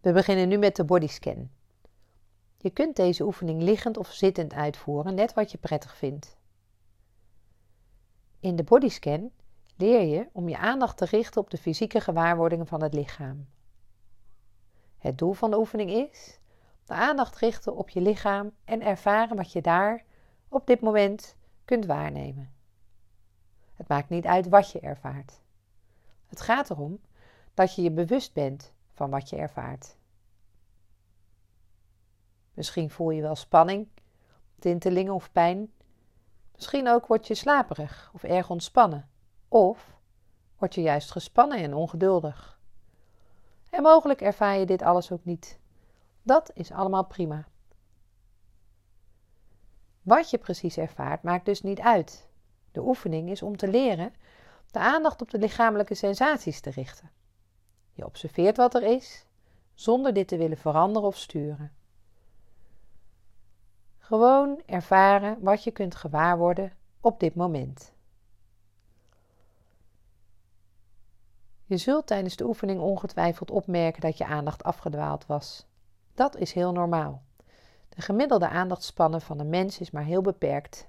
We beginnen nu met de bodyscan. Je kunt deze oefening liggend of zittend uitvoeren, net wat je prettig vindt. In de bodyscan leer je om je aandacht te richten op de fysieke gewaarwordingen van het lichaam. Het doel van de oefening is de aandacht richten op je lichaam en ervaren wat je daar op dit moment kunt waarnemen. Het maakt niet uit wat je ervaart. Het gaat erom dat je je bewust bent van wat je ervaart. Misschien voel je wel spanning, tintelingen of pijn. Misschien ook word je slaperig of erg ontspannen. Of word je juist gespannen en ongeduldig. En mogelijk ervaar je dit alles ook niet. Dat is allemaal prima. Wat je precies ervaart maakt dus niet uit. De oefening is om te leren de aandacht op de lichamelijke sensaties te richten. Observeert wat er is, zonder dit te willen veranderen of sturen. Gewoon ervaren wat je kunt gewaarworden op dit moment. Je zult tijdens de oefening ongetwijfeld opmerken dat je aandacht afgedwaald was. Dat is heel normaal. De gemiddelde aandachtspannen van een mens is maar heel beperkt.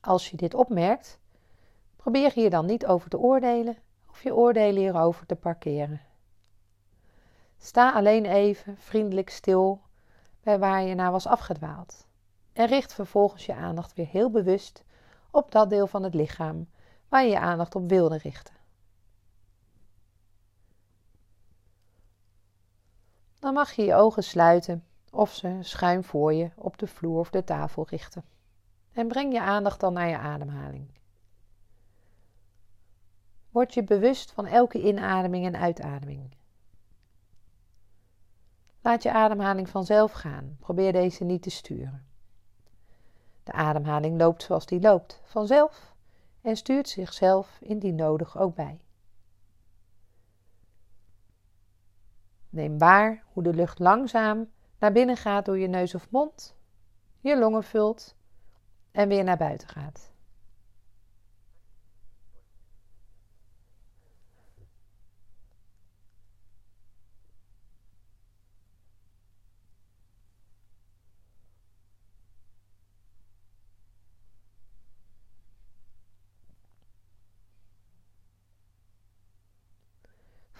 Als je dit opmerkt, probeer hier dan niet over te oordelen of je oordelen hierover te parkeren. Sta alleen even vriendelijk stil bij waar je naar was afgedwaald en richt vervolgens je aandacht weer heel bewust op dat deel van het lichaam waar je je aandacht op wilde richten. Dan mag je je ogen sluiten of ze schuin voor je op de vloer of de tafel richten. En breng je aandacht dan naar je ademhaling. Word je bewust van elke inademing en uitademing. Laat je ademhaling vanzelf gaan. Probeer deze niet te sturen. De ademhaling loopt zoals die loopt, vanzelf en stuurt zichzelf indien nodig ook bij. Neem waar hoe de lucht langzaam naar binnen gaat door je neus of mond, je longen vult en weer naar buiten gaat.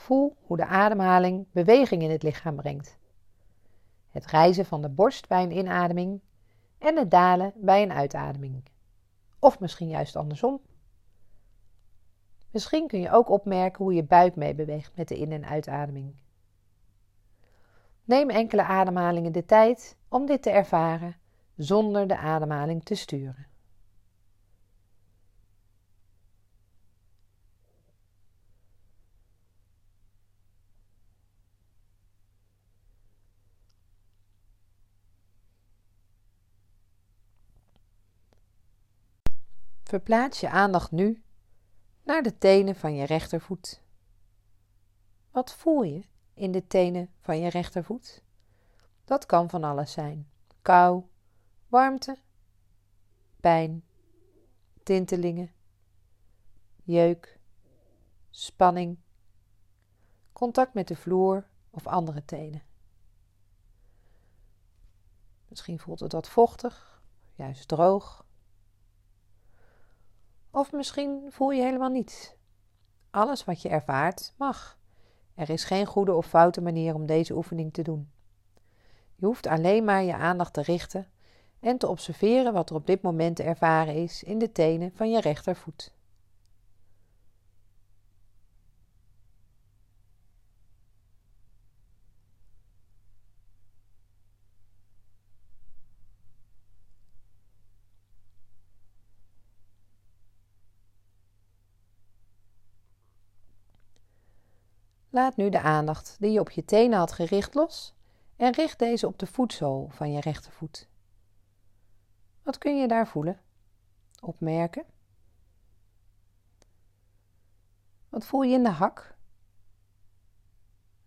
Voel hoe de ademhaling beweging in het lichaam brengt. Het rijzen van de borst bij een inademing en het dalen bij een uitademing. Of misschien juist andersom. Misschien kun je ook opmerken hoe je buik meebeweegt met de in- en uitademing. Neem enkele ademhalingen de tijd om dit te ervaren zonder de ademhaling te sturen. Verplaats je aandacht nu naar de tenen van je rechtervoet. Wat voel je in de tenen van je rechtervoet? Dat kan van alles zijn: kou, warmte, pijn, tintelingen, jeuk, spanning, contact met de vloer of andere tenen. Misschien voelt het wat vochtig, juist droog. Of misschien voel je helemaal niets. Alles wat je ervaart mag. Er is geen goede of foute manier om deze oefening te doen. Je hoeft alleen maar je aandacht te richten en te observeren wat er op dit moment te ervaren is in de tenen van je rechtervoet. Laat nu de aandacht die je op je tenen had gericht los en richt deze op de voetzool van je rechtervoet. Wat kun je daar voelen? Opmerken? Wat voel je in de hak?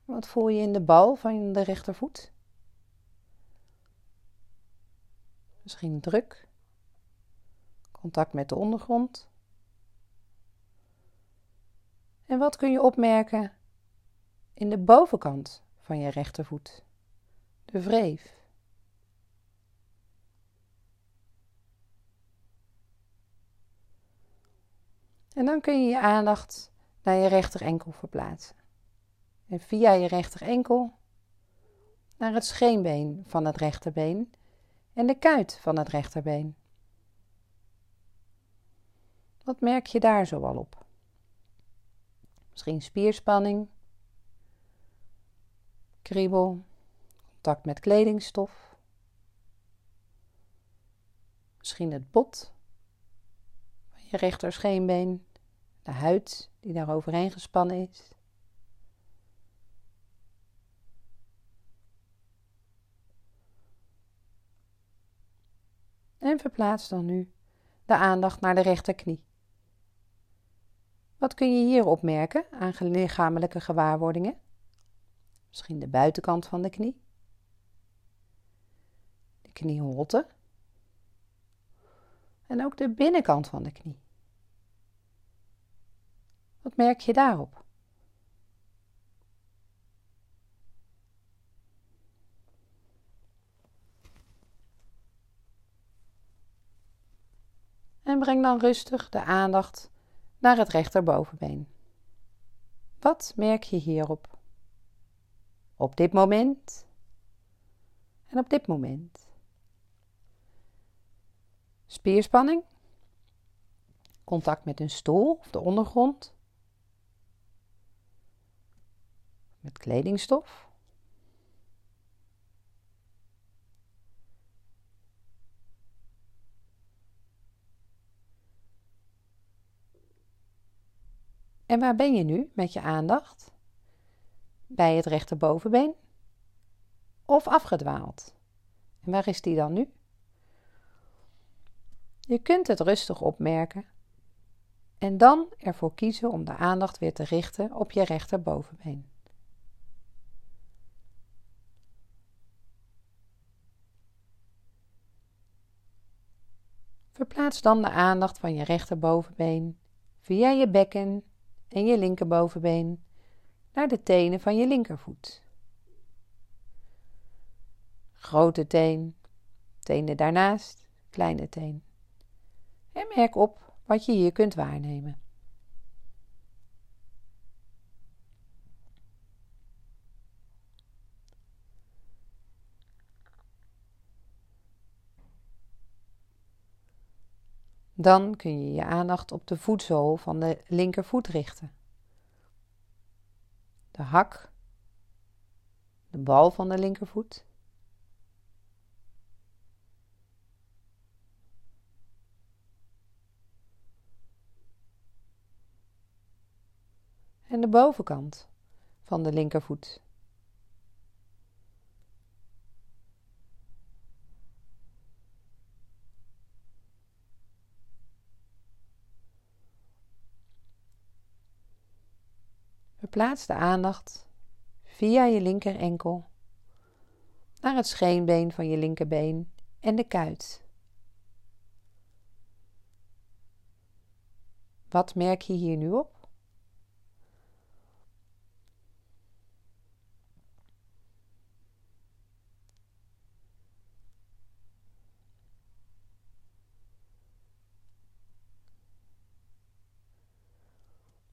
Wat voel je in de bal van de rechtervoet? Misschien druk, contact met de ondergrond. En wat kun je opmerken in de bovenkant van je rechtervoet, de wreef. En dan kun je je aandacht naar je rechterenkel verplaatsen. En via je rechterenkel naar het scheenbeen van het rechterbeen en de kuit van het rechterbeen. Wat merk je daar zoal op? Misschien spierspanning, kriebel, contact met kledingstof. Misschien het bot van je rechterscheenbeen, de huid die daar overheen gespannen is. En verplaats dan nu de aandacht naar de rechterknie. Wat kun je hier opmerken aan lichamelijke gewaarwordingen? Misschien de buitenkant van de knie, de knieholte en ook de binnenkant van de knie. Wat merk je daarop? En breng dan rustig de aandacht naar het rechterbovenbeen. Wat merk je hierop? Op dit moment en op dit moment. Spierspanning, contact met een stoel of de ondergrond, met kledingstof. En waar ben je nu met je aandacht? Bij het rechterbovenbeen? Of afgedwaald? En waar is die dan nu? Je kunt het rustig opmerken en dan ervoor kiezen om de aandacht weer te richten op je rechterbovenbeen. Verplaats dan de aandacht van je rechterbovenbeen via je bekken en je linkerbovenbeen naar de tenen van je linkervoet. Grote teen, tenen daarnaast, kleine teen. En merk op wat je hier kunt waarnemen. Dan kun je je aandacht op de voetzool van de linkervoet richten. De hak, de bal van de linkervoet. En de bovenkant van de linkervoet. Verplaats de aandacht via je linker enkel naar het scheenbeen van je linkerbeen en de kuit. Wat merk je hier nu op?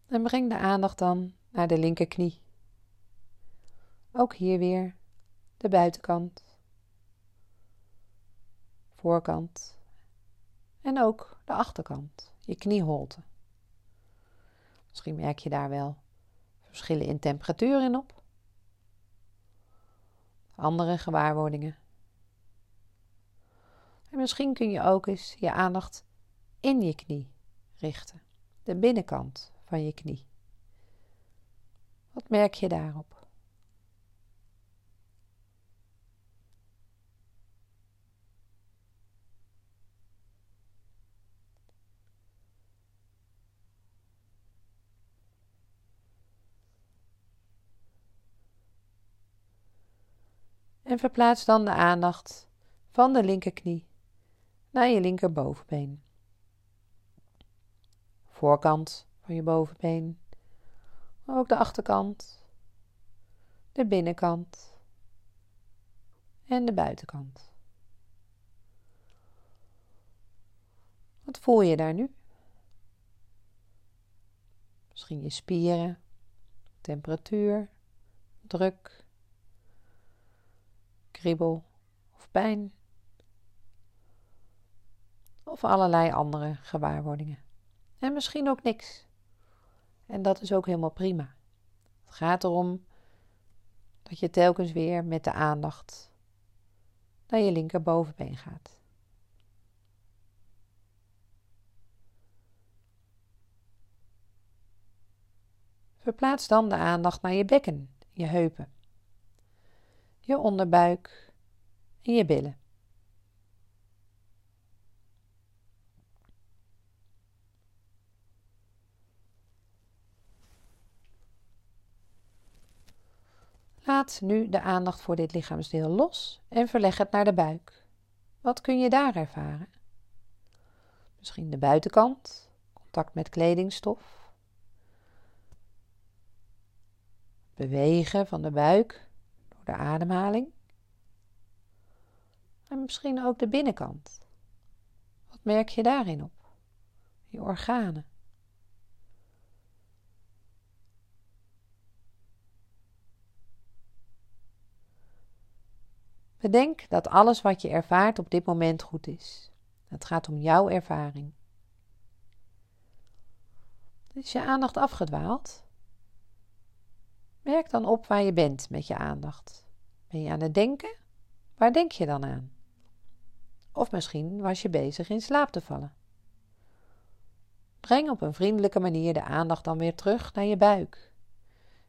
En breng de aandacht dan naar de linkerknie. Ook hier weer de buitenkant, voorkant en ook de achterkant, je knieholte. Misschien merk je daar wel verschillen in temperatuur in op. Andere gewaarwordingen. En misschien kun je ook eens je aandacht in je knie richten, de binnenkant van je knie. Wat merk je daarop? En verplaats dan de aandacht van de linkerknie naar je linkerbovenbeen. Voorkant van je bovenbeen ook de achterkant de binnenkant en de buitenkant. Wat voel je daar nu? Misschien je spieren, temperatuur, druk, kriebel of pijn. Of allerlei andere gewaarwordingen. En misschien ook niks. En dat is ook helemaal prima. Het gaat erom dat je telkens weer met de aandacht naar je linkerbovenbeen gaat. Verplaats dan de aandacht naar je bekken, je heupen, je onderbuik en je billen. Laat nu de aandacht voor dit lichaamsdeel los en verleg het naar de buik. Wat kun je daar ervaren? Misschien de buitenkant, contact met kledingstof. Bewegen van de buik door de ademhaling. En misschien ook de binnenkant. Wat merk je daarin op? Je organen. Bedenk dat alles wat je ervaart op dit moment goed is. Het gaat om jouw ervaring. Is je aandacht afgedwaald? Merk dan op waar je bent met je aandacht. Ben je aan het denken? Waar denk je dan aan? Of misschien was je bezig in slaap te vallen. Breng op een vriendelijke manier de aandacht dan weer terug naar je buik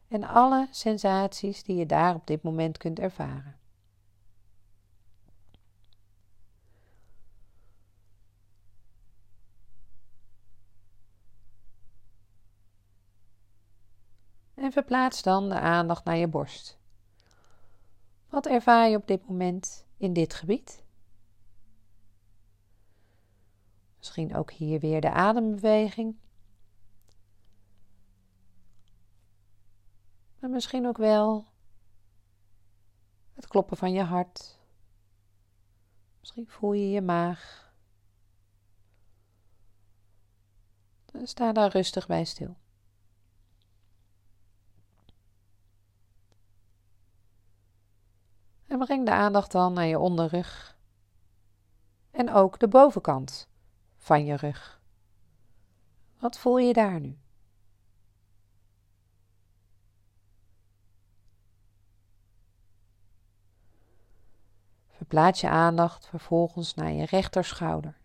en alle sensaties die je daar op dit moment kunt ervaren. En verplaats dan de aandacht naar je borst. Wat ervaar je op dit moment in dit gebied? Misschien ook hier weer de adembeweging. Maar misschien ook wel het kloppen van je hart. Misschien voel je je maag. sta daar rustig bij stil. En breng de aandacht dan naar je onderrug. En ook de bovenkant van je rug. Wat voel je daar nu? Verplaats je aandacht vervolgens naar je rechterschouder.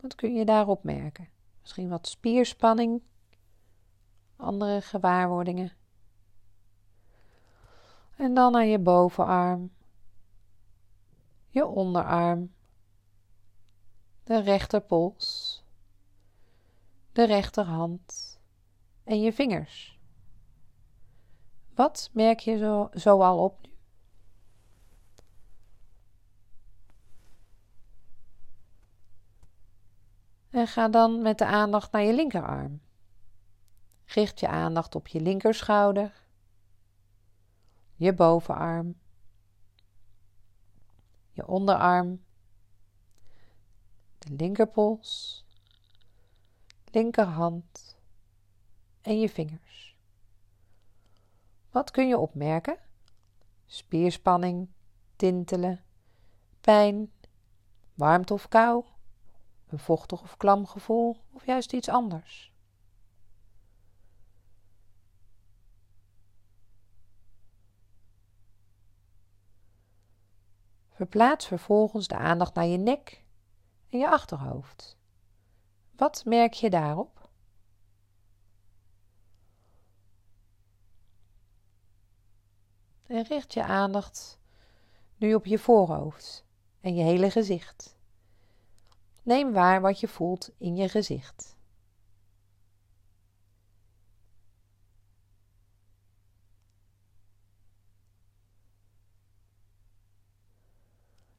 Wat kun je daarop merken? Misschien wat spierspanning, andere gewaarwordingen. En dan naar je bovenarm, je onderarm, de rechterpols, de rechterhand en je vingers. Wat merk je zo, zo al op nu? En ga dan met de aandacht naar je linkerarm. Richt je aandacht op je linkerschouder je bovenarm, je onderarm, de linkerpols, linkerhand en je vingers. Wat kun je opmerken? Spierspanning, tintelen, pijn, warmte of kou, een vochtig of klam gevoel of juist iets anders. Verplaats vervolgens de aandacht naar je nek en je achterhoofd. Wat merk je daarop? En richt je aandacht nu op je voorhoofd en je hele gezicht. Neem waar wat je voelt in je gezicht.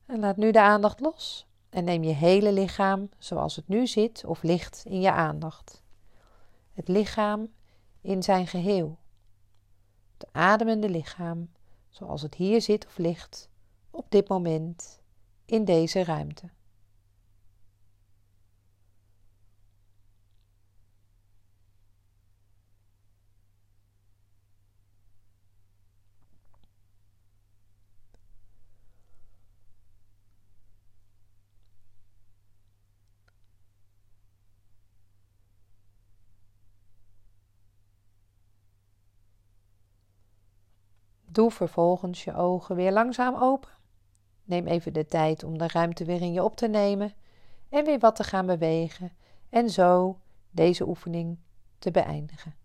En laat nu de aandacht los en neem je hele lichaam zoals het nu zit of ligt in je aandacht. Het lichaam in zijn geheel. het ademende lichaam zoals het hier zit of ligt op dit moment in deze ruimte. Doe vervolgens je ogen weer langzaam open. Neem even de tijd om de ruimte weer in je op te nemen en weer wat te gaan bewegen en zo deze oefening te beëindigen.